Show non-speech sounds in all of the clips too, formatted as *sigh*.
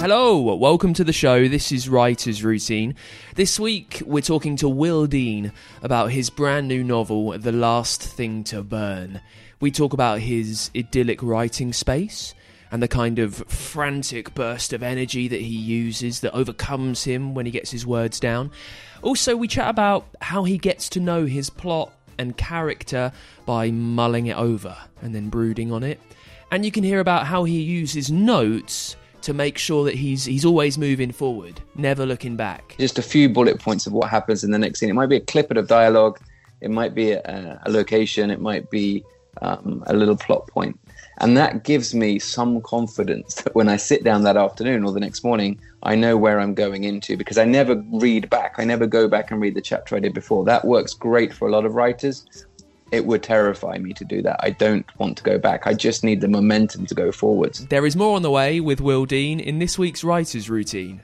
Hello, welcome to the show. This is Writer's Routine. This week we're talking to Will Dean about his brand new novel, The Last Thing to Burn. We talk about his idyllic writing space and the kind of frantic burst of energy that he uses that overcomes him when he gets his words down. Also, we chat about how he gets to know his plot and character by mulling it over and then brooding on it. And you can hear about how he uses notes to make sure that he's he's always moving forward, never looking back. Just a few bullet points of what happens in the next scene. It might be a clip of dialogue, it might be a, a location, it might be um, a little plot. And that gives me some confidence that when I sit down that afternoon or the next morning, I know where I'm going into because I never read back. I never go back and read the chapter I did before. That works great for a lot of writers it would terrify me to do that. I don't want to go back. I just need the momentum to go forwards. There is more on the way with Will Dean in this week's Writer's Routine.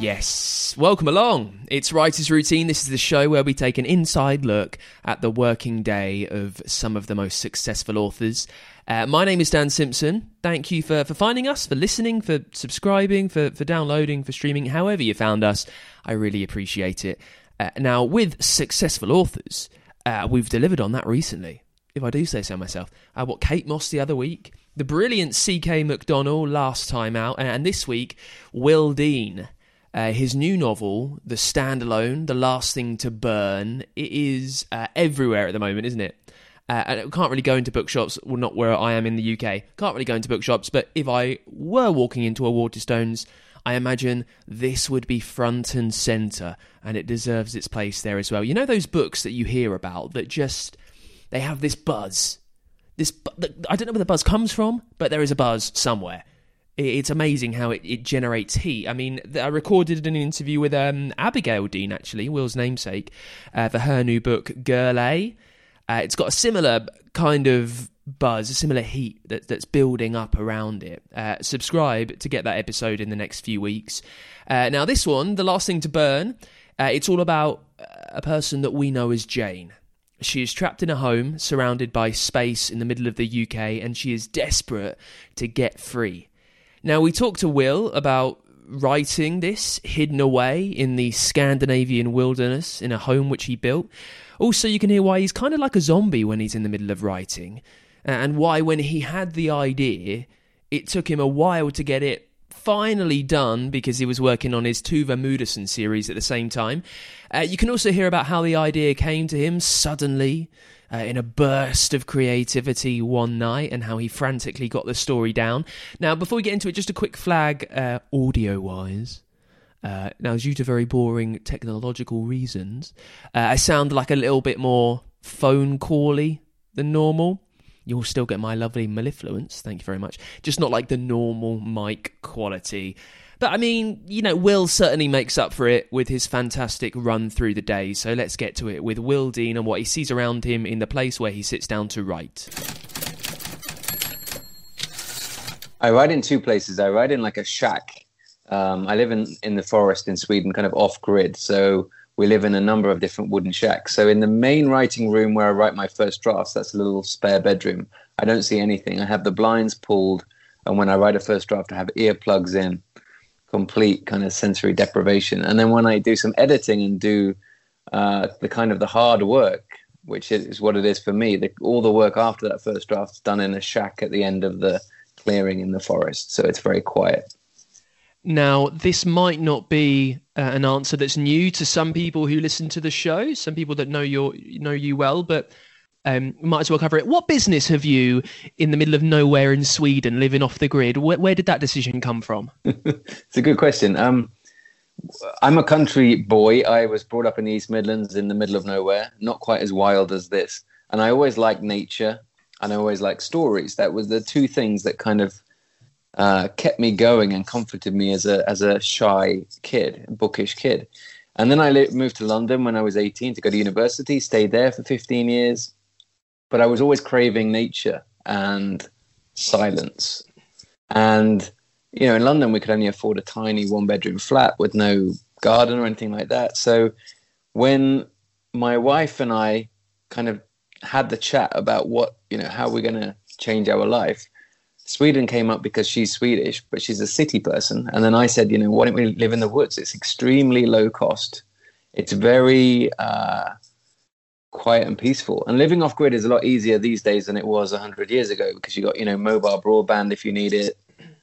Yes, welcome along. It's Writer's Routine. This is the show where we take an inside look at the working day of some of the most successful authors. Uh, my name is Dan Simpson. Thank you for, for finding us, for listening, for subscribing, for, for downloading, for streaming, however you found us. I really appreciate it. Uh, now, with successful authors, uh, we've delivered on that recently, if I do say so myself. Uh, what Kate Mosse the other week, the brilliant C.K. McDonnell last time out, and this week, Will Dean. Uh, his new novel, The Standalone, The Last Thing to Burn, it is uh, everywhere at the moment, isn't it? Uh, I can't really go into bookshops, well, not where I am in the UK. Can't really go into bookshops, but if I were walking into a Waterstones, I imagine this would be front and centre, and it deserves its place there as well. You know those books that you hear about that just they have this buzz. This I don't know where the buzz comes from, but there is a buzz somewhere it's amazing how it, it generates heat. I mean, I recorded an interview with um, Abigail Dean, actually, Will's namesake, uh, for her new book, Girl A. Uh, it's got a similar kind of buzz, a similar heat that, that's building up around it. Uh, subscribe to get that episode in the next few weeks. Uh, now, this one, The Last Thing to Burn, uh, it's all about a person that we know as Jane. She is trapped in a home surrounded by space in the middle of the UK and she is desperate to get free. Now, we talked to Will about writing this hidden away in the Scandinavian wilderness in a home which he built. Also, you can hear why he's kind of like a zombie when he's in the middle of writing, and why, when he had the idea, it took him a while to get it finally done because he was working on his Tuva Moodyson series at the same time. Uh, you can also hear about how the idea came to him suddenly uh, in a burst of creativity one night and how he frantically got the story down. Now, before we get into it, just a quick flag uh, audio wise. Uh, now, due to very boring technological reasons, uh, I sound like a little bit more phone cally than normal. You'll still get my lovely mellifluence, thank you very much. Just not like the normal mic quality. But I mean, you know, Will certainly makes up for it with his fantastic run through the day. So let's get to it with Will Dean and what he sees around him in the place where he sits down to write. I write in two places. I write in like a shack. Um, I live in, in the forest in Sweden, kind of off grid. So we live in a number of different wooden shacks. So in the main writing room where I write my first drafts, that's a little spare bedroom. I don't see anything. I have the blinds pulled, and when I write a first draft, I have earplugs in, complete kind of sensory deprivation. And then when I do some editing and do uh, the kind of the hard work, which is what it is for me, the, all the work after that first draft is done in a shack at the end of the clearing in the forest. So it's very quiet. Now, this might not be uh, an answer that's new to some people who listen to the show, some people that know your know you well, but um, might as well cover it. What business have you in the middle of nowhere in Sweden, living off the grid? Where, where did that decision come from? *laughs* it's a good question. Um, I'm a country boy. I was brought up in the East Midlands in the middle of nowhere, not quite as wild as this. And I always liked nature and I always liked stories. That was the two things that kind of uh, kept me going and comforted me as a as a shy kid, bookish kid. And then I moved to London when I was 18 to go to university. Stayed there for 15 years, but I was always craving nature and silence. And you know, in London we could only afford a tiny one bedroom flat with no garden or anything like that. So when my wife and I kind of had the chat about what you know how we're going to change our life Sweden came up because she's Swedish, but she's a city person. And then I said, you know, why don't we live in the woods? It's extremely low cost. It's very uh, quiet and peaceful. And living off grid is a lot easier these days than it was 100 years ago because you got, you know, mobile broadband if you need it,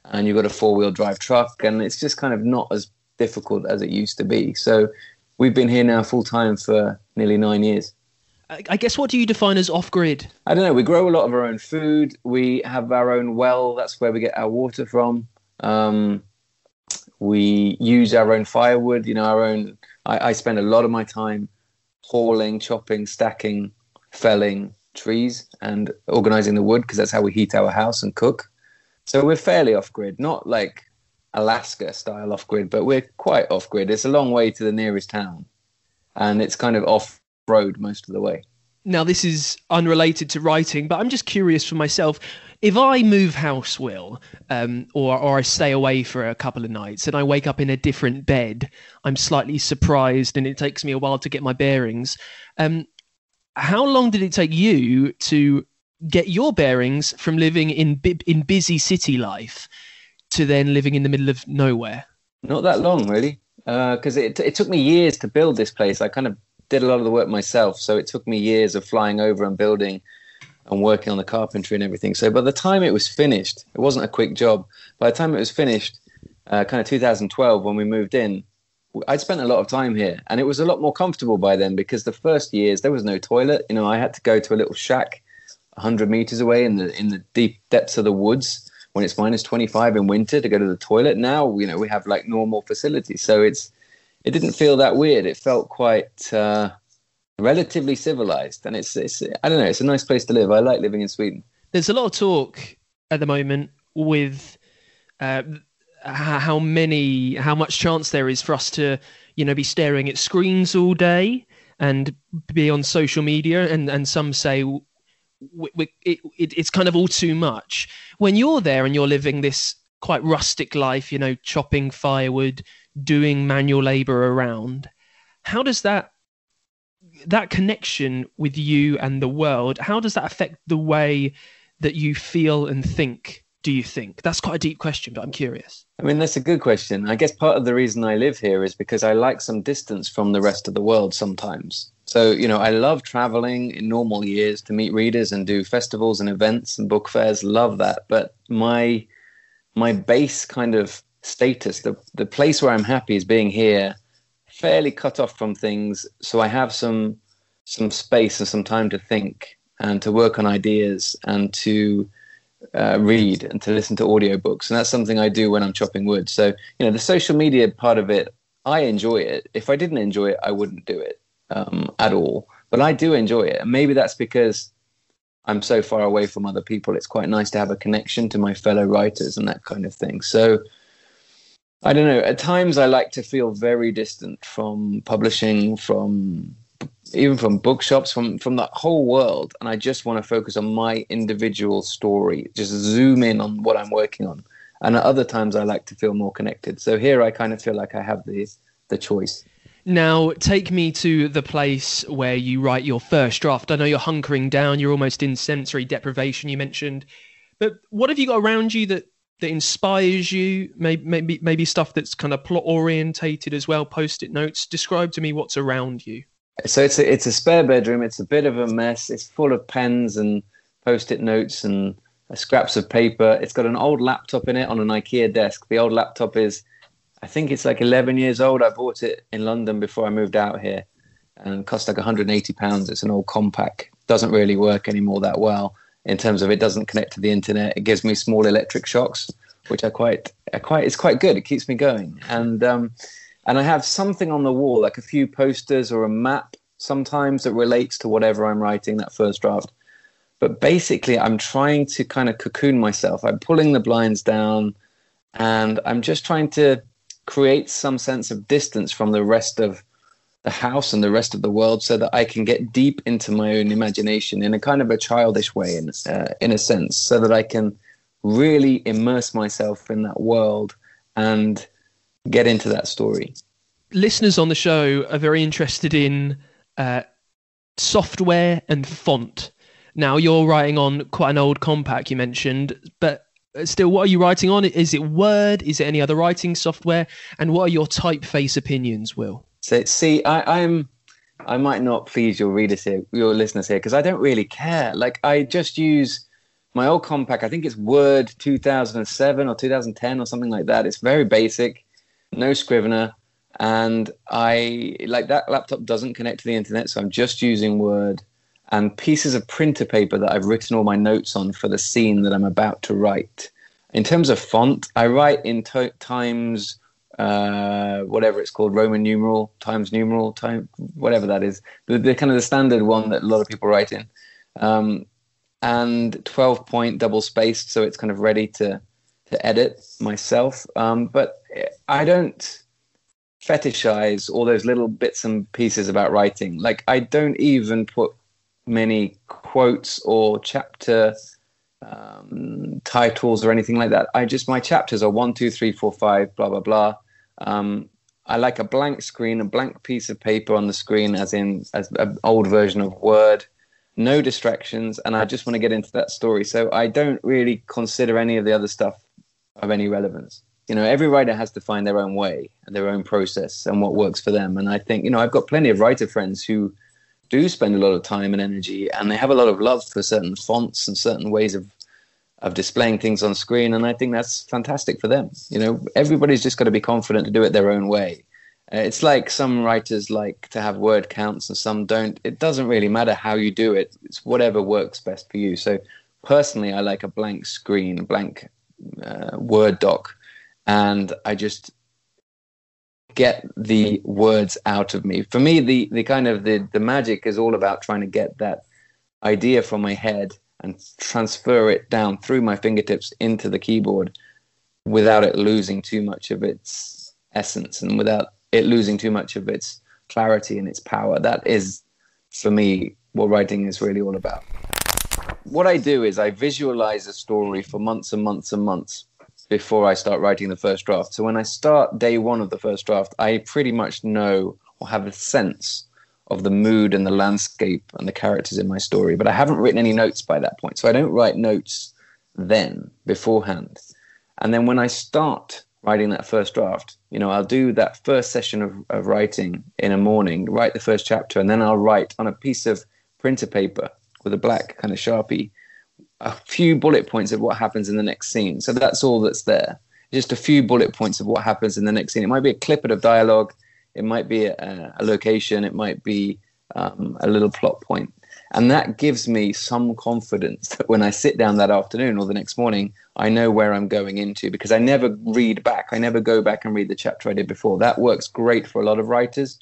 and you've got a four wheel drive truck. And it's just kind of not as difficult as it used to be. So we've been here now full time for nearly nine years. I guess what do you define as off grid? I don't know. We grow a lot of our own food. We have our own well. That's where we get our water from. Um, we use our own firewood. You know, our own. I, I spend a lot of my time hauling, chopping, stacking, felling trees, and organizing the wood because that's how we heat our house and cook. So we're fairly off grid, not like Alaska style off grid, but we're quite off grid. It's a long way to the nearest town, and it's kind of off road most of the way. Now, this is unrelated to writing, but I'm just curious for myself. If I move house, Will, um, or or I stay away for a couple of nights and I wake up in a different bed, I'm slightly surprised, and it takes me a while to get my bearings. Um, how long did it take you to get your bearings from living in in busy city life to then living in the middle of nowhere? Not that long, really, because uh, it it took me years to build this place. I kind of did a lot of the work myself. So it took me years of flying over and building and working on the carpentry and everything. So by the time it was finished, it wasn't a quick job. By the time it was finished, uh, kind of 2012 when we moved in, I'd spent a lot of time here, and it was a lot more comfortable by then because the first years there was no toilet. You know, I had to go to a little shack 100 meters away in the in the deep depths of the woods when it's minus 25 in winter to go to the toilet. Now, you know, we have like normal facilities, so it's it didn't feel that weird. It felt quite uh, relatively civilized, and it's, it's I don't know. It's a nice place to live. I like living in Sweden. There's a lot of talk at the moment with uh, how many, how much chance there is for us to, you know, be staring at screens all day and be on social media, and and some say we, we, it, it, it's kind of all too much. When you're there and you're living this quite rustic life, you know, chopping firewood, doing manual labor around. How does that that connection with you and the world how does that affect the way that you feel and think do you think? That's quite a deep question but i'm curious. I mean that's a good question. I guess part of the reason i live here is because i like some distance from the rest of the world sometimes. So you know i love traveling in normal years to meet readers and do festivals and events and book fairs. Love that. But my my base kind of status. The the place where I'm happy is being here, fairly cut off from things, so I have some some space and some time to think and to work on ideas and to uh, read and to listen to audiobooks. And that's something I do when I'm chopping wood. So, you know, the social media part of it, I enjoy it. If I didn't enjoy it, I wouldn't do it um, at all. But I do enjoy it. And maybe that's because I'm so far away from other people. It's quite nice to have a connection to my fellow writers and that kind of thing. So, I don't know. At times, I like to feel very distant from publishing, from even from bookshops, from from that whole world, and I just want to focus on my individual story. Just zoom in on what I'm working on. And at other times, I like to feel more connected. So here, I kind of feel like I have the the choice. Now, take me to the place where you write your first draft. I know you're hunkering down, you're almost in sensory deprivation, you mentioned. But what have you got around you that, that inspires you? Maybe, maybe, maybe stuff that's kind of plot orientated as well, post it notes. Describe to me what's around you. So it's a, it's a spare bedroom. It's a bit of a mess. It's full of pens and post it notes and uh, scraps of paper. It's got an old laptop in it on an IKEA desk. The old laptop is I think it's like 11 years old. I bought it in London before I moved out here and cost like 180 pounds. It's an old Compaq. Doesn't really work anymore that well in terms of it doesn't connect to the internet. It gives me small electric shocks, which are quite, are quite, it's quite good. It keeps me going. And, um, and I have something on the wall, like a few posters or a map sometimes that relates to whatever I'm writing, that first draft. But basically, I'm trying to kind of cocoon myself. I'm pulling the blinds down and I'm just trying to create some sense of distance from the rest of the house and the rest of the world so that I can get deep into my own imagination in a kind of a childish way, in, uh, in a sense, so that I can really immerse myself in that world and get into that story. Listeners on the show are very interested in uh, software and font. Now, you're writing on quite an old Compaq you mentioned, but still, what are you writing on? Is it Word? Is it any other writing software? And what are your typeface opinions, Will? So, see, I, I'm. I might not please your readers here, your listeners here, because I don't really care. Like, I just use my old Compaq. I think it's Word 2007 or 2010 or something like that. It's very basic, no Scrivener, and I like that laptop doesn't connect to the internet, so I'm just using Word and pieces of printer paper that I've written all my notes on for the scene that I'm about to write. In terms of font, I write in to- Times, uh, whatever it's called, Roman numeral, Times numeral, time, whatever that is, the, the, kind of the standard one that a lot of people write in, um, and 12 point double spaced, so it's kind of ready to to edit myself. Um, but I don't fetishize all those little bits and pieces about writing. Like I don't even put many quotes or chapter um, titles or anything like that. I just my chapters are one, two, three, four, five, blah blah blah. Um, I like a blank screen, a blank piece of paper on the screen, as in as an old version of Word. No distractions, and I just want to get into that story. So I don't really consider any of the other stuff of any relevance. You know, every writer has to find their own way, and their own process, and what works for them. And I think, you know, I've got plenty of writer friends who do spend a lot of time and energy, and they have a lot of love for certain fonts and certain ways of of displaying things on screen, and I think that's fantastic for them. You know, everybody's just got to be confident to do it their own way. Uh, it's like some writers like to have word counts and some don't. It doesn't really matter how you do it. It's whatever works best for you. So personally, I like a blank screen, blank uh, Word doc, and I just get the words out of me. For me, the the kind of the the magic is all about trying to get that idea from my head and transfer it down through my fingertips into the keyboard without it losing too much of its essence and without it losing too much of its clarity and its power. That is, for me, what writing is really all about. What I do is I visualize a story for months and months and months before I start writing the first draft. So when I start day one of the first draft, I pretty much know or have a sense of the mood and the landscape and the characters in my story. But I haven't written any notes by that point. So I don't write notes then beforehand. And then when I start writing that first draft, you know, I'll do that first session of, of writing in a morning, write the first chapter, and then I'll write on a piece of printer paper with a black kind of sharpie a few bullet points of what happens in the next scene. So that's all that's there. Just a few bullet points of what happens in the next scene. It might be a clip of dialogue. It might be a, a location. It might be um, a little plot point. And that gives me some confidence that when I sit down that afternoon or the next morning, I know where I'm going into because I never read back. I never go back and read the chapter I did before. That works great for a lot of writers.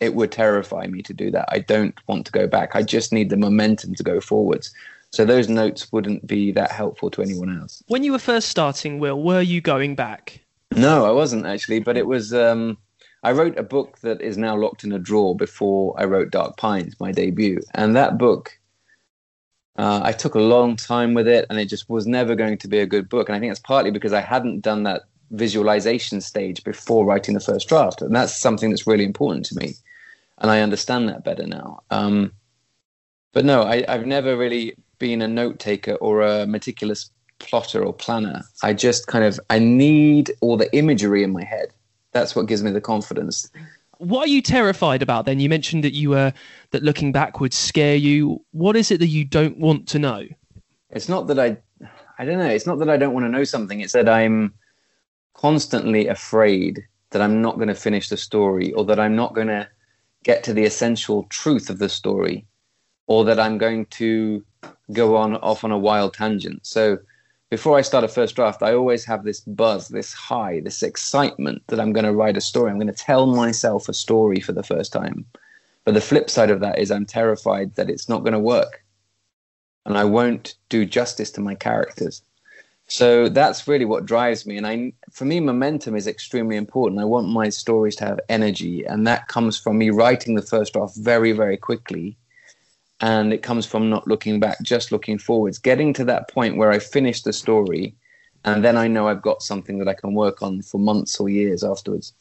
It would terrify me to do that. I don't want to go back. I just need the momentum to go forwards. So those notes wouldn't be that helpful to anyone else. When you were first starting, Will, were you going back? No, I wasn't actually, but it was. Um, I wrote a book that is now locked in a drawer before I wrote Dark Pines, my debut, and that book. Uh, I took a long time with it, and it just was never going to be a good book. And I think it's partly because I hadn't done that visualization stage before writing the first draft, and that's something that's really important to me, and I understand that better now. Um, but no, I, I've never really been a note taker or a meticulous plotter or planner. I just kind of I need all the imagery in my head. That's what gives me the confidence. What are you terrified about then? You mentioned that you were that looking back would scare you. What is it that you don't want to know? It's not that I I don't know, it's not that I don't want to know something. It's that I'm constantly afraid that I'm not going to finish the story or that I'm not going to get to the essential truth of the story or that I'm going to go on off on a wild tangent. So before I start a first draft, I always have this buzz, this high, this excitement that I'm going to write a story. I'm going to tell myself a story for the first time. But the flip side of that is I'm terrified that it's not going to work and I won't do justice to my characters. So that's really what drives me. And I, for me, momentum is extremely important. I want my stories to have energy, and that comes from me writing the first draft very, very quickly and it comes from not looking back, just looking forwards, getting to that point where I finish the story, and then I know I've got something that I can work on for months or years afterwards.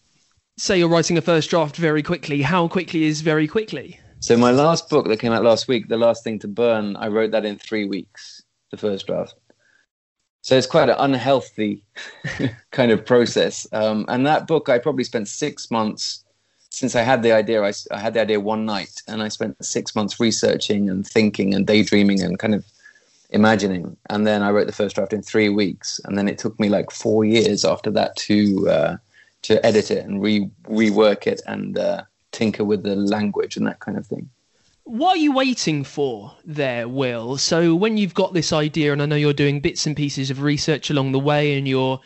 Say you're writing a first draft very quickly. How quickly is very quickly? So my last book that came out last week, The Last Thing to Burn, I wrote that in three weeks, the first draft. So it's quite an unhealthy *laughs* kind of process. Um, and that book, I probably spent six months since I had the idea, I, I, had the idea one night, and I spent six months researching and thinking and daydreaming and kind of imagining. And then I wrote the first draft in three weeks, and then it took me like four years after that to uh, to edit it and re rework it and uh, tinker with the language and that kind of thing. What are you waiting for there, Will? So when you've got this idea, and I know you're doing bits and pieces of research along the way, and you're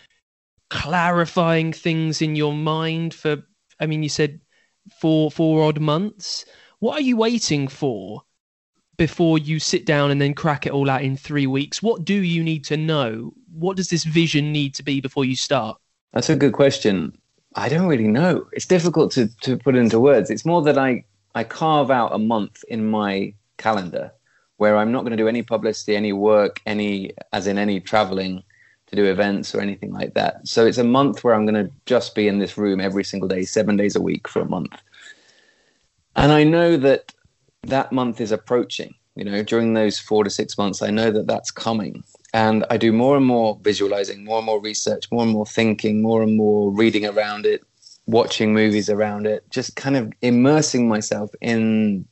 clarifying things in your mind for I mean, you said for four odd months. What are you waiting for before you sit down and then crack it all out in three weeks? What do you need to know? What does this vision need to be before you start? That's a good question. I don't really know. It's difficult to, to put into words. It's more that I, I carve out a month in my calendar where I'm not going to do any publicity, any work, any, as in any traveling to do events or anything like that. So it's a month where I'm going to just be in this room every single day, seven days a week for a month. And I know that that month is approaching. You know, during those four to six months, I know that that's coming. And I do more and more visualizing, more and more research, more and more thinking, more and more reading around it, watching movies around it, just kind of immersing myself in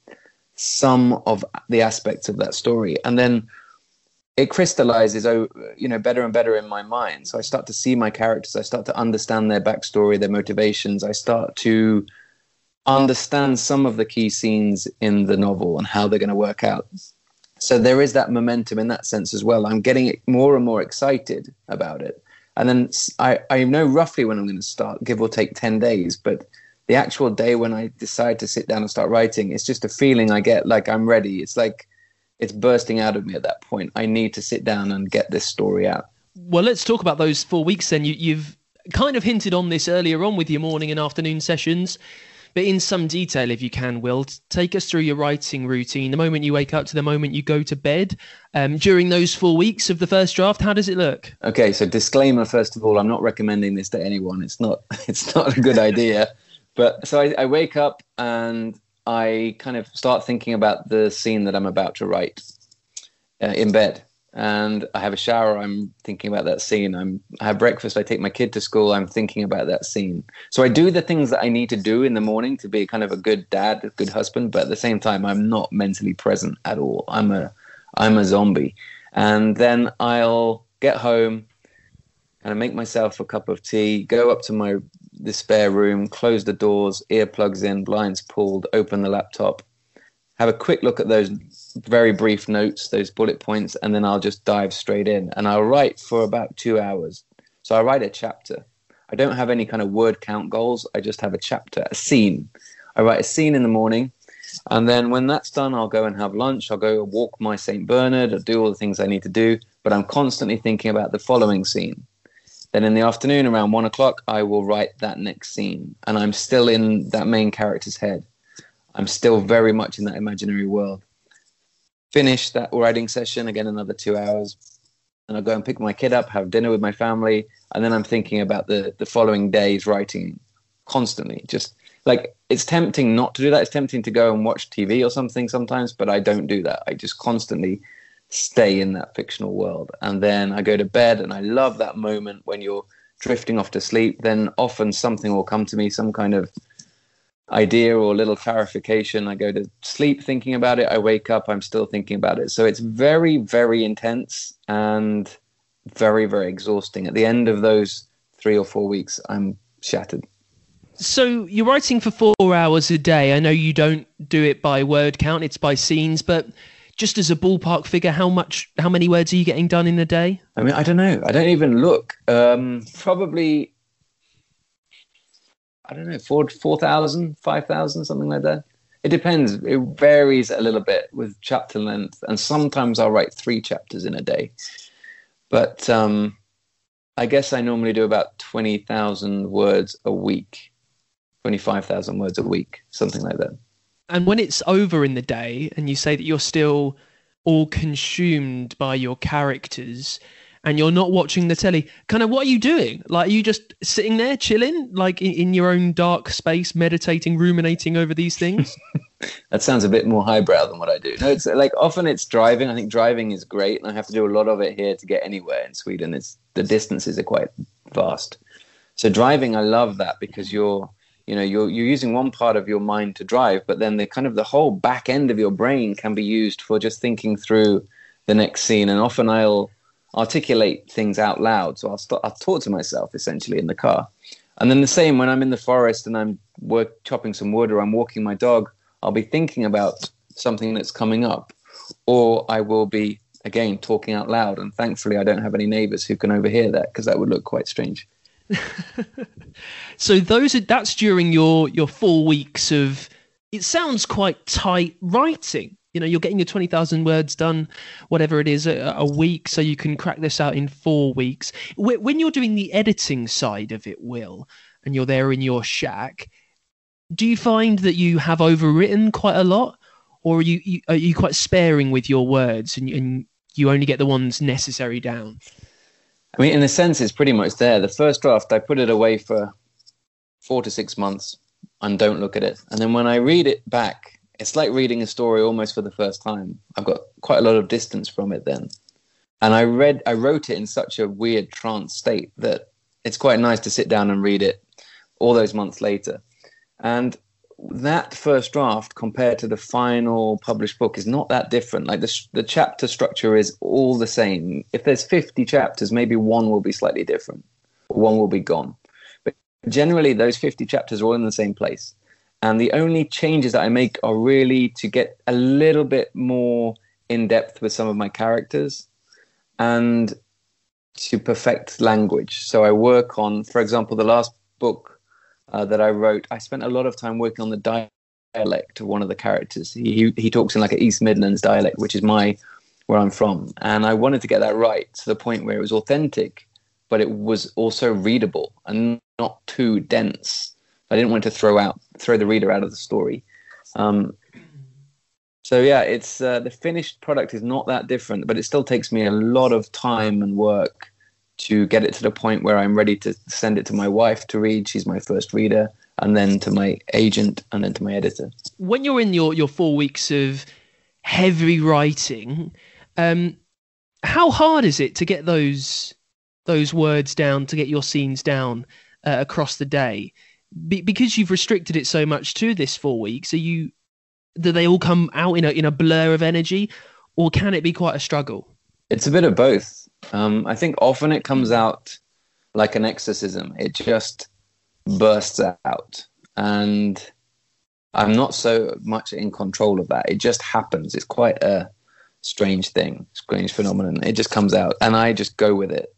some of the aspects of that story. And then it crystallizes oh you know better and better in my mind so i start to see my characters i start to understand their backstory their motivations i start to understand some of the key scenes in the novel and how they're going to work out so there is that momentum in that sense as well i'm getting more and more excited about it and then i, I know roughly when i'm going to start give or take 10 days but the actual day when i decide to sit down and start writing it's just a feeling i get like i'm ready it's like it's bursting out of me at that point. I need to sit down and get this story out. Well, let's talk about those four weeks then. You, you've kind of hinted on this earlier on with your morning and afternoon sessions, but in some detail, if you can, Will, take us through your writing routine, the moment you wake up to the moment you go to bed. Um, during those four weeks of the first draft, how does it look? Okay, so disclaimer first of all, I'm not recommending this to anyone. It's not. *laughs* It's not a good idea. But so I, I wake up and I kind of start thinking about the scene that I'm about to write uh, in bed. And I have a shower. I'm thinking about that scene. I'm, I have breakfast. I take my kid to school. I'm thinking about that scene. So I do the things that I need to do in the morning to be kind of a good dad, a good husband. But at the same time, I'm not mentally present at all. I'm a, I'm a zombie. And then I'll get home, kind of make myself a cup of tea, go up to my the spare room, close the doors, earplugs in, blinds pulled, open the laptop, have a quick look at those very brief notes, those bullet points, and then I'll just dive straight in. And I'll write for about two hours. So I write a chapter. I don't have any kind of word count goals. I just have a chapter, a scene. I write a scene in the morning. And then when that's done, I'll go and have lunch. I'll go walk my St. Bernard. I'll do all the things I need to do. But I'm constantly thinking about the following scene. Then in the afternoon, around one o'clock, I will write that next scene. And I'm still in that main character's head. I'm still very much in that imaginary world. Finish that writing session, again, another two hours. and I go and pick my kid up, have dinner with my family, and then I'm thinking about the the following day's writing constantly. Just like it's tempting not to do that. It's tempting to go and watch TV or something sometimes, but I don't do that. I just constantly stay in that fictional world, and then I go to bed, and I love that moment when you're drifting off to sleep. Then often something will come to me, some kind of idea or little clarification. I go to sleep thinking about it. I wake up, I'm still thinking about it. So it's very, very intense and very, very exhausting. At the end of those three or four weeks, I'm shattered. So you're writing for four hours a day. I know you don't do it by word count; it's by scenes. But just as a ballpark figure, how much, how many words are you getting done in a day? I mean, I don't know. I don't even look. Um, probably I don't know, four, 4,000, 5,000, something like that. It depends. It varies a little bit with chapter length. And sometimes I'll write three chapters in a day. But um, I guess I normally do about 20,000 words a week, 25,000 words a week, something like that. And when it's over in the day and you say that you're still all consumed by your characters, and you're not watching the telly, kind of what are you doing? Like, are you just sitting there chilling, like in, in your own dark space, meditating, ruminating over these things? *laughs* that sounds a bit more highbrow than what I do. No, it's like often it's driving. I think driving is great, and I have to do a lot of it here to get anywhere in Sweden. It's the distances are quite vast. So driving, I love that because you're you know you're you're using one part of your mind to drive but then the kind of the whole back end of your brain can be used for just thinking through the next scene and often i'll articulate things out loud. So I'll, st- I'll talk to myself essentially in the car. And then the same when I'm in the forest and I'm work, chopping some wood or I'm walking my dog, I'll be thinking about something that's coming up. Or I will be, again, talking out loud. And thankfully, I don't have any neighbors who can overhear that because that would look quite strange. *laughs* so those are that's during your your four weeks of it sounds quite tight writing you know you're getting your 20,000 words done whatever it is a, a, week so you can crack this out in 4 weeks when you're doing the editing side of it will and you're there in your shack do you find that you have overwritten quite a lot or are you, you are you quite sparing with your words and, and you only get the ones necessary down I mean, in a sense, it's pretty much there. The first draft, I put it away for four to six months and don't look at it. And then when I read it back, it's like reading a story almost for the first time. I've got quite a lot of distance from it then. And I read I wrote it in such a weird trance state that it's quite nice to sit down and read it all those months later. And that first draft compared to the final published book is not that different. Like the, the chapter structure is all the same. If there's 50 chapters, maybe one will be slightly different, one will be gone. But generally, those 50 chapters are all in the same place. And the only changes that I make are really to get a little bit more in depth with some of my characters and to perfect language. So I work on, for example, the last book uh, that I wrote, I spent a lot of time working on the dialect of one of the characters. He, he talks in like an East Midlands dialect, which is my where I'm from. And I wanted to get that right to the point where it was authentic, but it was also readable and not too dense. I didn't want to throw out throw the reader out of the story. Um, so yeah, it's uh, the finished product is not that different, but it still takes me a lot of time and work to get it to the point where I'm ready to send it to my wife to read. She's my first reader, and then to my agent, and then to my editor. When you're in your your four weeks of heavy writing, um, how hard is it to get those those words down, to get your scenes down uh, across the day? Be, because you've restricted it so much to this four weeks, are you do they all come out in a in a blur of energy, or can it be quite a struggle? It's a bit of both. Um, I think often it comes out like an exorcism. It just bursts out, and I'm not so much in control of that. It just happens. It's quite a strange thing, strange phenomenon. It just comes out, and I just go with it.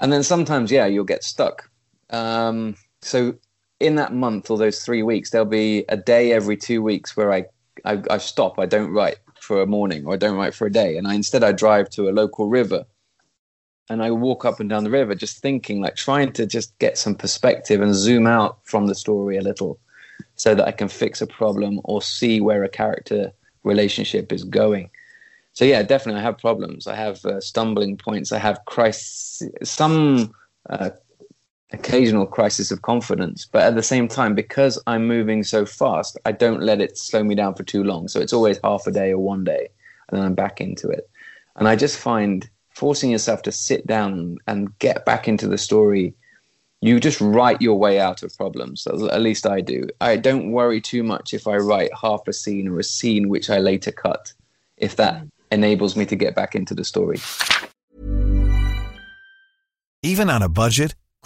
And then sometimes, yeah, you'll get stuck. Um, so in that month or those three weeks, there'll be a day every two weeks where I, I, I stop. I don't write for a morning or I don't write for a day. And I instead I drive to a local river and I walk up and down the river just thinking, like trying to just get some perspective and zoom out from the story a little so that I can fix a problem or see where a character relationship is going. so yeah, definitely, I have problems. I have uh, stumbling points. I have crisis, some uh, occasional crisis of confidence. But at the same time, because I'm moving so fast, I don't let it slow me down for too long. So it's always half a day or one day, and then I'm back into it. And I just find forcing yourself to sit down and get back into the story you just write your way out of problems. At least I do. I don't worry too much if I write half a scene or a scene which I later cut, if that mm. enables me to get back into the story. Even on a budget,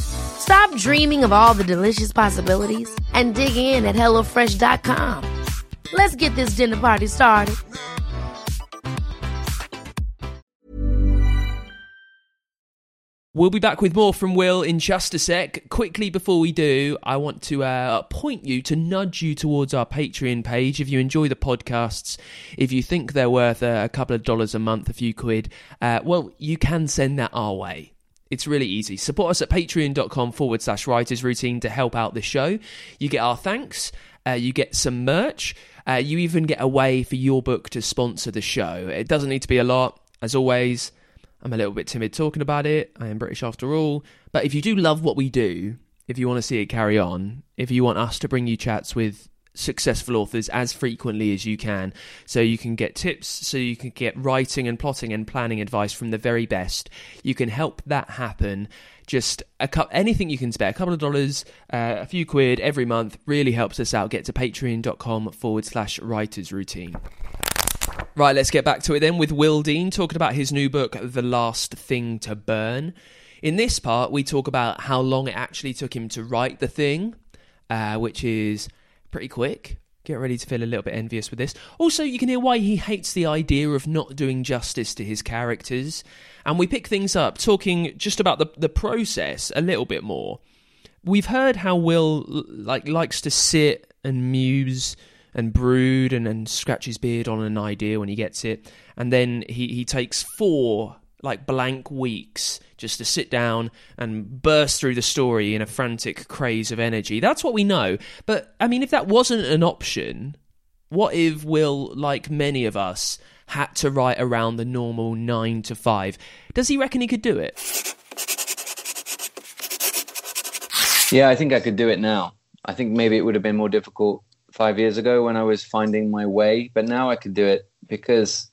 Stop dreaming of all the delicious possibilities and dig in at HelloFresh.com. Let's get this dinner party started. We'll be back with more from Will in just a sec. Quickly before we do, I want to uh, point you to nudge you towards our Patreon page. If you enjoy the podcasts, if you think they're worth a, a couple of dollars a month, a few quid, uh, well, you can send that our way. It's really easy. Support us at patreon.com forward slash writers routine to help out the show. You get our thanks, uh, you get some merch, uh, you even get a way for your book to sponsor the show. It doesn't need to be a lot. As always, I'm a little bit timid talking about it. I am British after all. But if you do love what we do, if you want to see it carry on, if you want us to bring you chats with successful authors as frequently as you can, so you can get tips, so you can get writing and plotting and planning advice from the very best, you can help that happen. Just a cu- anything you can spare, a couple of dollars, uh, a few quid every month really helps us out. Get to patreon.com forward slash writers routine. Right, let's get back to it then with Will Dean talking about his new book, The Last Thing to Burn. In this part, we talk about how long it actually took him to write the thing, uh, which is pretty quick. Get ready to feel a little bit envious with this. Also, you can hear why he hates the idea of not doing justice to his characters. And we pick things up talking just about the, the process a little bit more. We've heard how Will like likes to sit and muse and brood and, and scratch his beard on an idea when he gets it. And then he, he takes four like blank weeks just to sit down and burst through the story in a frantic craze of energy. That's what we know. But I mean, if that wasn't an option, what if Will, like many of us, had to write around the normal nine to five? Does he reckon he could do it? Yeah, I think I could do it now. I think maybe it would have been more difficult five years ago when I was finding my way, but now I could do it because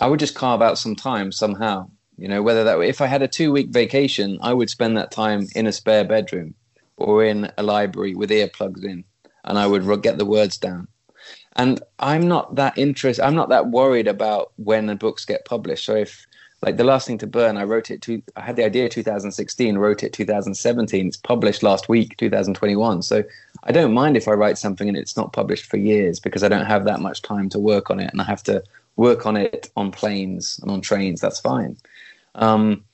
I would just carve out some time somehow. You know, whether that if I had a two week vacation, I would spend that time in a spare bedroom or in a library with earplugs in, and I would get the words down. And I'm not that interested. I'm not that worried about when the books get published. So if like the last thing to burn i wrote it to i had the idea 2016 wrote it 2017 it's published last week 2021 so i don't mind if i write something and it's not published for years because i don't have that much time to work on it and i have to work on it on planes and on trains that's fine um,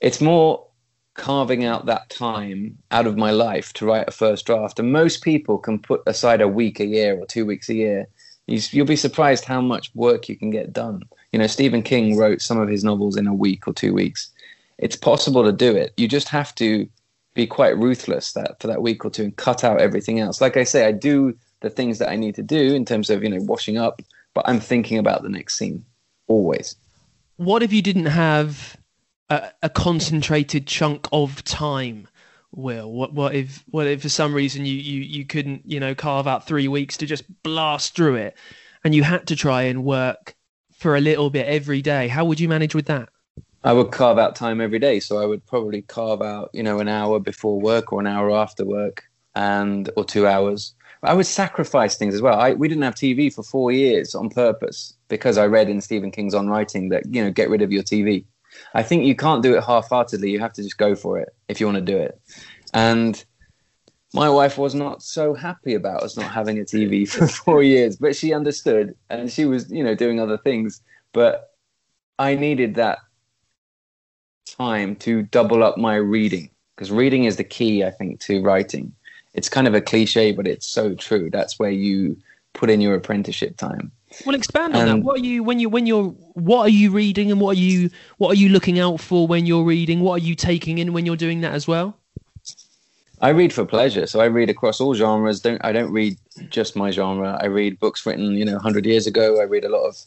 it's more carving out that time out of my life to write a first draft and most people can put aside a week a year or two weeks a year you'll be surprised how much work you can get done you know, Stephen King wrote some of his novels in a week or two weeks. It's possible to do it. You just have to be quite ruthless that for that week or two and cut out everything else. Like I say, I do the things that I need to do in terms of you know washing up, but I'm thinking about the next scene always. What if you didn't have a, a concentrated chunk of time? Will what what if what if for some reason you, you you couldn't you know carve out three weeks to just blast through it, and you had to try and work for a little bit every day? How would you manage with that? I would carve out time every day. So I would probably carve out, you know, an hour before work or an hour after work and or two hours. I would sacrifice things as well. I, we didn't have TV for four years on purpose because I read in Stephen King's On Writing that, you know, get rid of your TV. I think you can't do it half-heartedly. You have to just go for it if you want to do it. And my wife was not so happy about us not having a TV *laughs* for four years, but she understood and she was, you know, doing other things. But I needed that time to double up my reading because reading is the key, I think, to writing. It's kind of a cliche, but it's so true. That's where you put in your apprenticeship time. Well, expand on that. Um, what are you when you when you're what are you reading and what are you what are you looking out for when you're reading? What are you taking in when you're doing that as well? I read for pleasure, so I read across all genres. Don't I don't read just my genre. I read books written, you know, 100 years ago. I read a lot of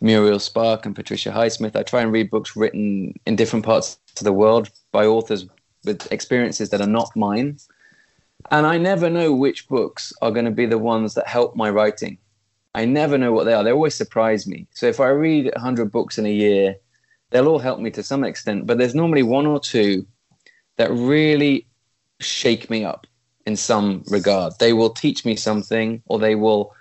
Muriel Spark and Patricia Highsmith. I try and read books written in different parts of the world by authors with experiences that are not mine. And I never know which books are going to be the ones that help my writing. I never know what they are. They always surprise me. So if I read 100 books in a year, they'll all help me to some extent, but there's normally one or two that really shake me up in some regard. They will teach me something or they will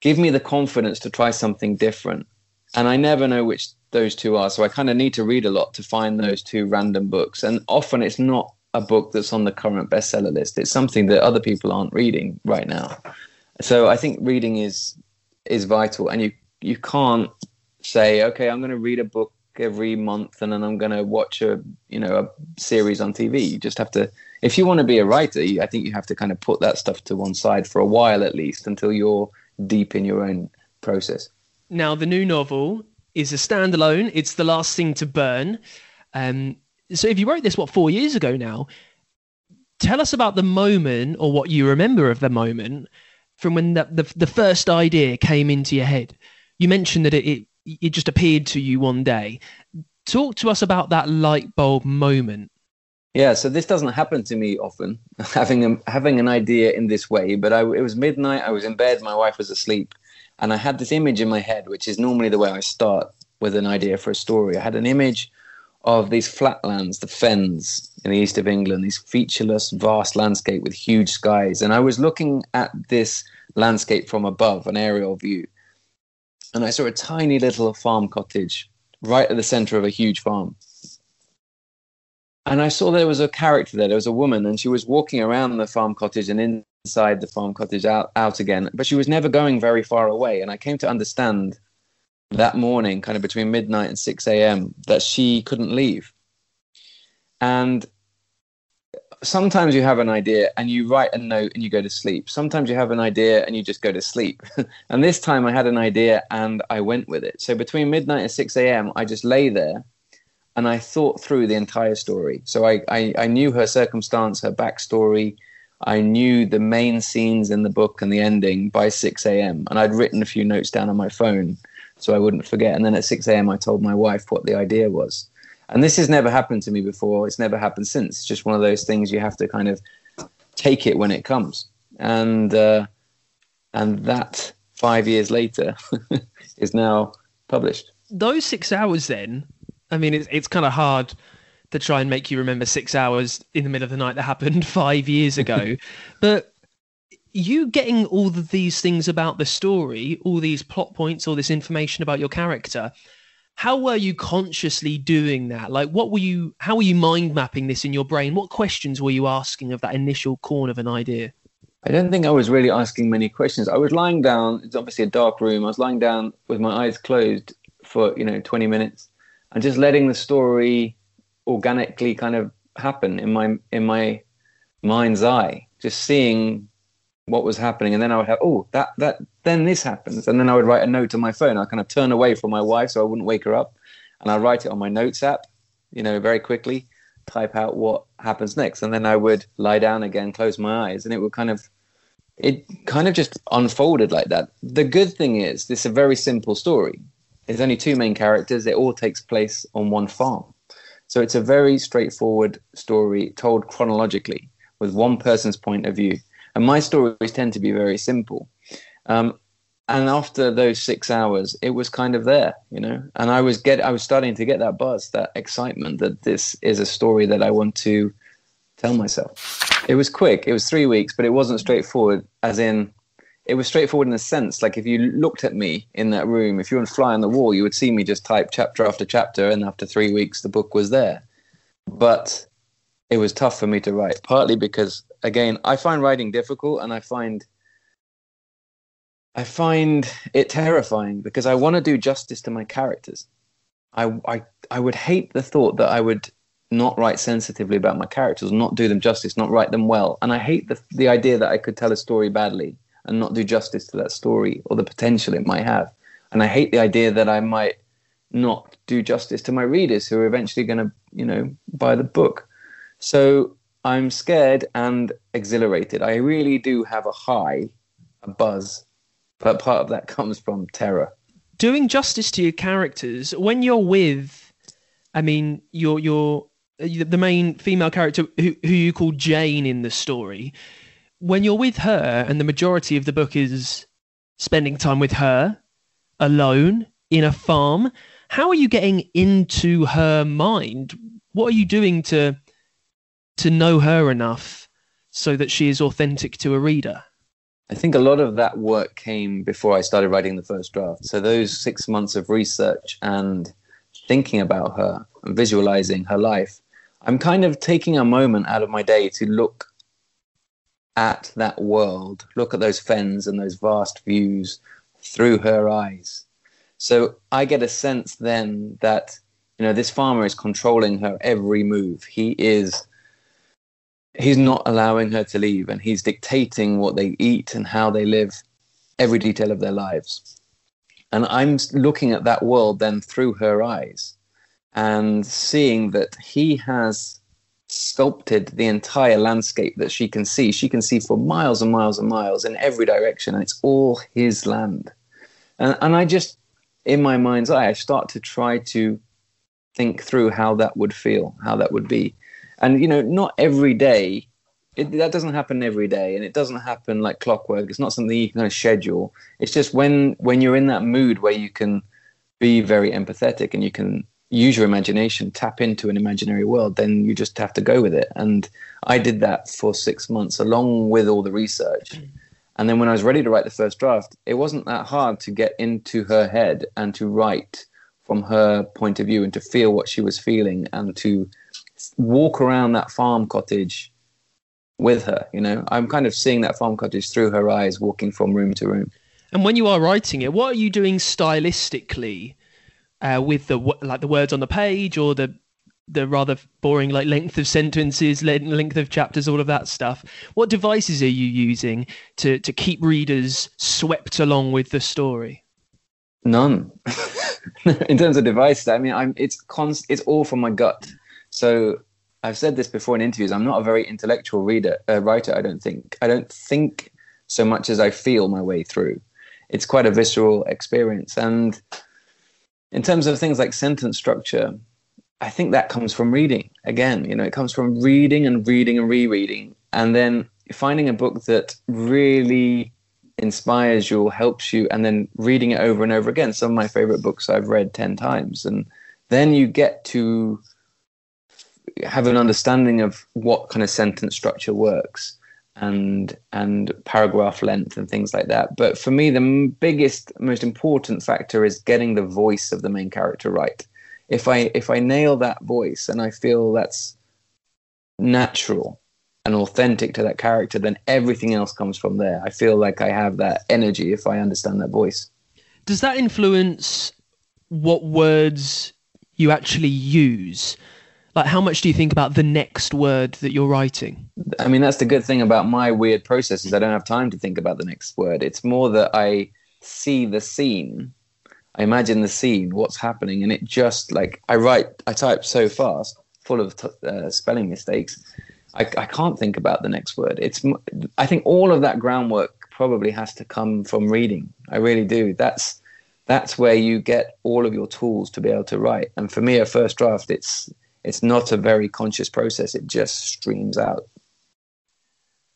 give me the confidence to try something different. And I never know which those two are. So I kind of need to read a lot to find those two random books. And often it's not a book that's on the current bestseller list. It's something that other people aren't reading right now. So I think reading is is vital and you you can't say, okay, I'm going to read a book every month and then I'm going to watch a, you know, a series on TV. You just have to if you want to be a writer, I think you have to kind of put that stuff to one side for a while at least until you're deep in your own process. Now, the new novel is a standalone. It's the last thing to burn. Um, so, if you wrote this, what four years ago now, tell us about the moment or what you remember of the moment from when the the, the first idea came into your head. You mentioned that it, it it just appeared to you one day. Talk to us about that light bulb moment. Yeah, so this doesn't happen to me often, *laughs* having a, having an idea in this way. But I, it was midnight. I was in bed. My wife was asleep, and I had this image in my head, which is normally the way I start with an idea for a story. I had an image of these flatlands, the fens in the east of England, these featureless, vast landscape with huge skies, and I was looking at this landscape from above, an aerial view, and I saw a tiny little farm cottage right at the center of a huge farm and I saw there was a character there. There was a woman, and she was walking around the farm cottage and inside the farm cottage out, out again. But she was never going very far away. And I came to understand that morning, kind of between midnight and 6 a.m., that she couldn't leave. And sometimes you have an idea and you write a note and you go to sleep. Sometimes you have an idea and you just go to sleep. *laughs* and this time I had an idea and I went with it. So between midnight and 6 a.m., I just lay there and I thought through the entire story. So I, I, I, knew her circumstance, her backstory. I knew the main scenes in the book and the ending by 6 a.m. And I'd written a few notes down on my phone so I wouldn't forget. And then at 6 a.m., I told my wife what the idea was. And this has never happened to me before. It's never happened since. It's just one of those things you have to kind of take it when it comes. And uh, and that five years later *laughs* is now published. Those six hours then I mean, it's it's kind of hard to try and make you remember six hours in the middle of the night that happened *laughs* five years ago, *laughs* but you getting all of these things about the story, all these plot points, all this information about your character. How were you consciously doing that? Like, what were you? How were you mind mapping this in your brain? What questions were you asking of that initial corn of an idea? I don't think I was really asking many questions. I was lying down. It's obviously a dark room. I was lying down with my eyes closed for you know 20 minutes, and just letting the story organically kind of happen in my in my mind's eye just seeing what was happening and then i would have oh that that then this happens and then i would write a note on my phone i kind of turn away from my wife so i wouldn't wake her up and i write it on my notes app you know very quickly type out what happens next and then i would lie down again close my eyes and it would kind of it kind of just unfolded like that. The good thing is, this is a very simple story. There's only two main characters. It all takes place on one farm. So it's a very straightforward story told chronologically with one person's point of view. And my stories tend to be very simple. Um, and after those six hours, it was kind of there, you know. And I was get, I was starting to get that buzz, that excitement that this is a story that I want to tell myself. It was quick. It was three weeks, but it wasn't straightforward. As in, it was straightforward in a sense. Like if you looked at me in that room, if you were a fly on the wall, you would see me just type chapter after chapter, and after three weeks, the book was there. But it was tough for me to write, partly because again, I find writing difficult, and I find I find it terrifying because I want to do justice to my characters. I, I, I would hate the thought that I would not write sensitively about my characters, not do them justice, not write them well. And I hate the, the idea that I could tell a story badly and not do justice to that story or the potential it might have. And I hate the idea that I might not do justice to my readers who are eventually going to, you know, buy the book. So I'm scared and exhilarated. I really do have a high, a buzz, but part of that *laughs* comes from terror. Doing justice to your characters when you're with, I mean, you're you're uh, the main female character who, who you call Jane in the story, when you're with her and the majority of the book is spending time with her alone in a farm, how are you getting into her mind? What are you doing to to know her enough so that she is authentic to a reader? I think a lot of that work came before I started writing the first draft. So those six months of research and thinking about her and visualizing her life I'm kind of taking a moment out of my day to look at that world, look at those fens and those vast views through her eyes. So I get a sense then that you know this farmer is controlling her every move. He is he's not allowing her to leave and he's dictating what they eat and how they live, every detail of their lives. And I'm looking at that world then through her eyes and seeing that he has sculpted the entire landscape that she can see. She can see for miles and miles and miles in every direction, and it's all his land. And, and I just, in my mind's eye, I start to try to think through how that would feel, how that would be. And, you know, not every day, it, that doesn't happen every day, and it doesn't happen like clockwork. It's not something you can kind of schedule. It's just when when you're in that mood where you can be very empathetic and you can use your imagination, tap into an imaginary world, then you just have to go with it. And I did that for six months along with all the research. And then when I was ready to write the first draft, it wasn't that hard to get into her head and to write from her point of view and to feel what she was feeling and to walk around that farm cottage with her. You know, I'm kind of seeing that farm cottage through her eyes, walking from room to room. And when you are writing it, what are you doing stylistically uh, with the like the words on the page or the the rather boring like length of sentences, length of chapters, all of that stuff. What devices are you using to to keep readers swept along with the story? None. *laughs* in terms of devices, I mean, I'm it's const, it's all from my gut. So I've said this before in interviews. I'm not a very intellectual reader, uh, writer. I don't think. I don't think so much as I feel my way through. It's quite a visceral experience, and in terms of things like sentence structure, I think that comes from reading. Again, you know, it comes from reading and reading and rereading, and then finding a book that really inspires you or helps you, and then reading it over and over again. Some of my favorite books I've read 10 times. And then you get to have an understanding of what kind of sentence structure works and and paragraph length and things like that. But for me, the biggest, most important factor is getting the voice of the main character right. If I if I nail that voice and I feel that's natural and authentic to that character, then everything else comes from there. I feel like I have that energy if I understand that voice. Does that influence what words you actually use? Like how much do you think about the next word that you're writing i mean that's the good thing about my weird process is i don't have time to think about the next word it's more that i see the scene i imagine the scene what's happening and it just like i write i type so fast full of t- uh, spelling mistakes I, I can't think about the next word. It's I think all of that groundwork probably has to come from reading. I really do. That's that's where you get all of your tools to be able to write. And for me, a first draft, it's it's not a very conscious process. It just streams out.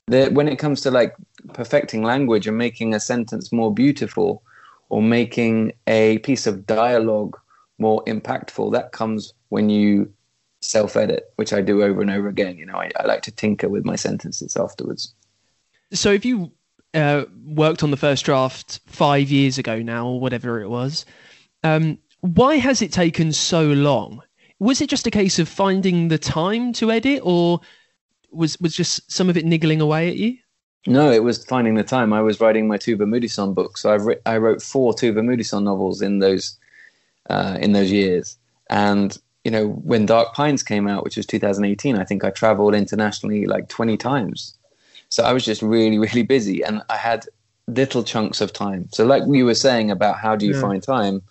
The, when it comes to like perfecting language and making a sentence more beautiful, or making a piece of dialogue more impactful, that comes when you self edit, which I do over and over again. You know, I, I, like to tinker with my sentences afterwards. So if you uh, worked on the first draft five years ago now, or whatever it was, um, why has it taken so long? Was it just a case of finding the time to edit, or was was just some of it niggling away at you? No, it was finding the time. I was writing my Tuva Moodyson book, so I've ri- I wrote four Tuva Moodyson novels in those uh, in those years. And you know, when Dark Pines came out, which was 2018, I think I traveled internationally like 20 times. So I was just really, really busy, and I had little chunks of time. So, like we were saying about how do you yeah. find time,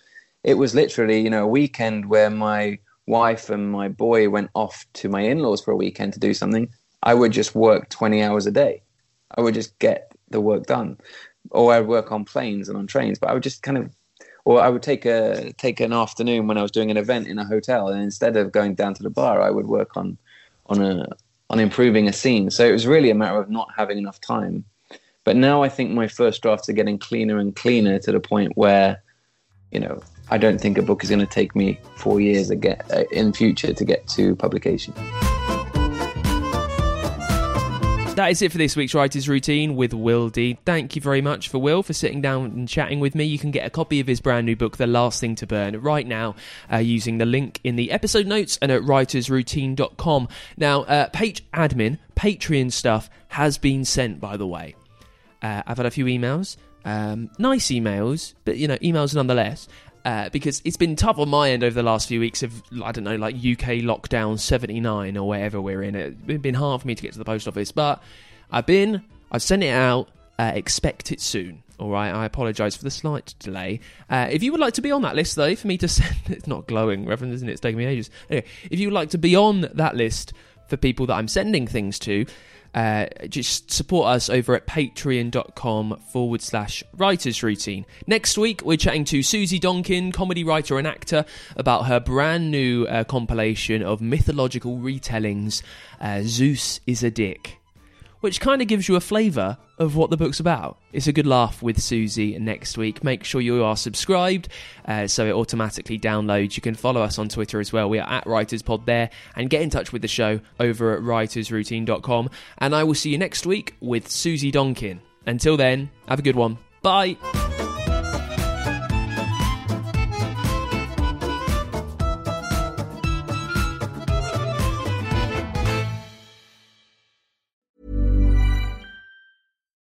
it was literally you know a weekend where my wife and my boy went off to my in-laws for a weekend to do something. I would just work 20 hours a day I would just get the work done, or I'd work on planes and on trains. But I would just kind of, or I would take a take an afternoon when I was doing an event in a hotel, and instead of going down to the bar, I would work on on a on improving a scene. So it was really a matter of not having enough time. But now I think my first drafts are getting cleaner and cleaner to the point where, you know, I don't think a book is going to take me four years again uh, in future to get to publication. That is it for this week's Writer's Routine with Will. Thank you very much for Will for sitting down and chatting with me. You can get a copy of his brand new book, The Last Thing to Burn, right now uh, using the link in the episode notes and at writersroutine.com. Now, uh, page admin, Patreon stuff has been sent, by the way. Uh, I've had a few emails. Um, nice emails, but you know, emails nonetheless uh, because it's been tough on my end over the last few weeks of I don't know like UK lockdown 79 or wherever we're in. It's been hard for me to get to the post office, but I've been I've sent it out. Uh, expect it soon. All right, I apologise for the slight delay. Uh, if you would like to be on that list, though, for me to *laughs* send, it's not glowing reference, isn't it? It's taking me ages. Anyway, if you would like to be on that list for people that I'm sending things to, uh, just support us over at patreon.com forward slash writers routine. Next week, we're chatting to Susie Donkin, comedy writer and actor, about her brand new uh, compilation of mythological retellings, uh, Zeus is a Dick which kind of gives you a flavour of what the book's about. It's a good laugh with Susie next week. Make sure you are subscribed uh, so it automatically downloads. You can follow us on Twitter as well. We are at WritersPod there and get in touch with the show over at writersroutine.com. And I will see you next week with Susie Donkin. Until then, have a good one. Bye.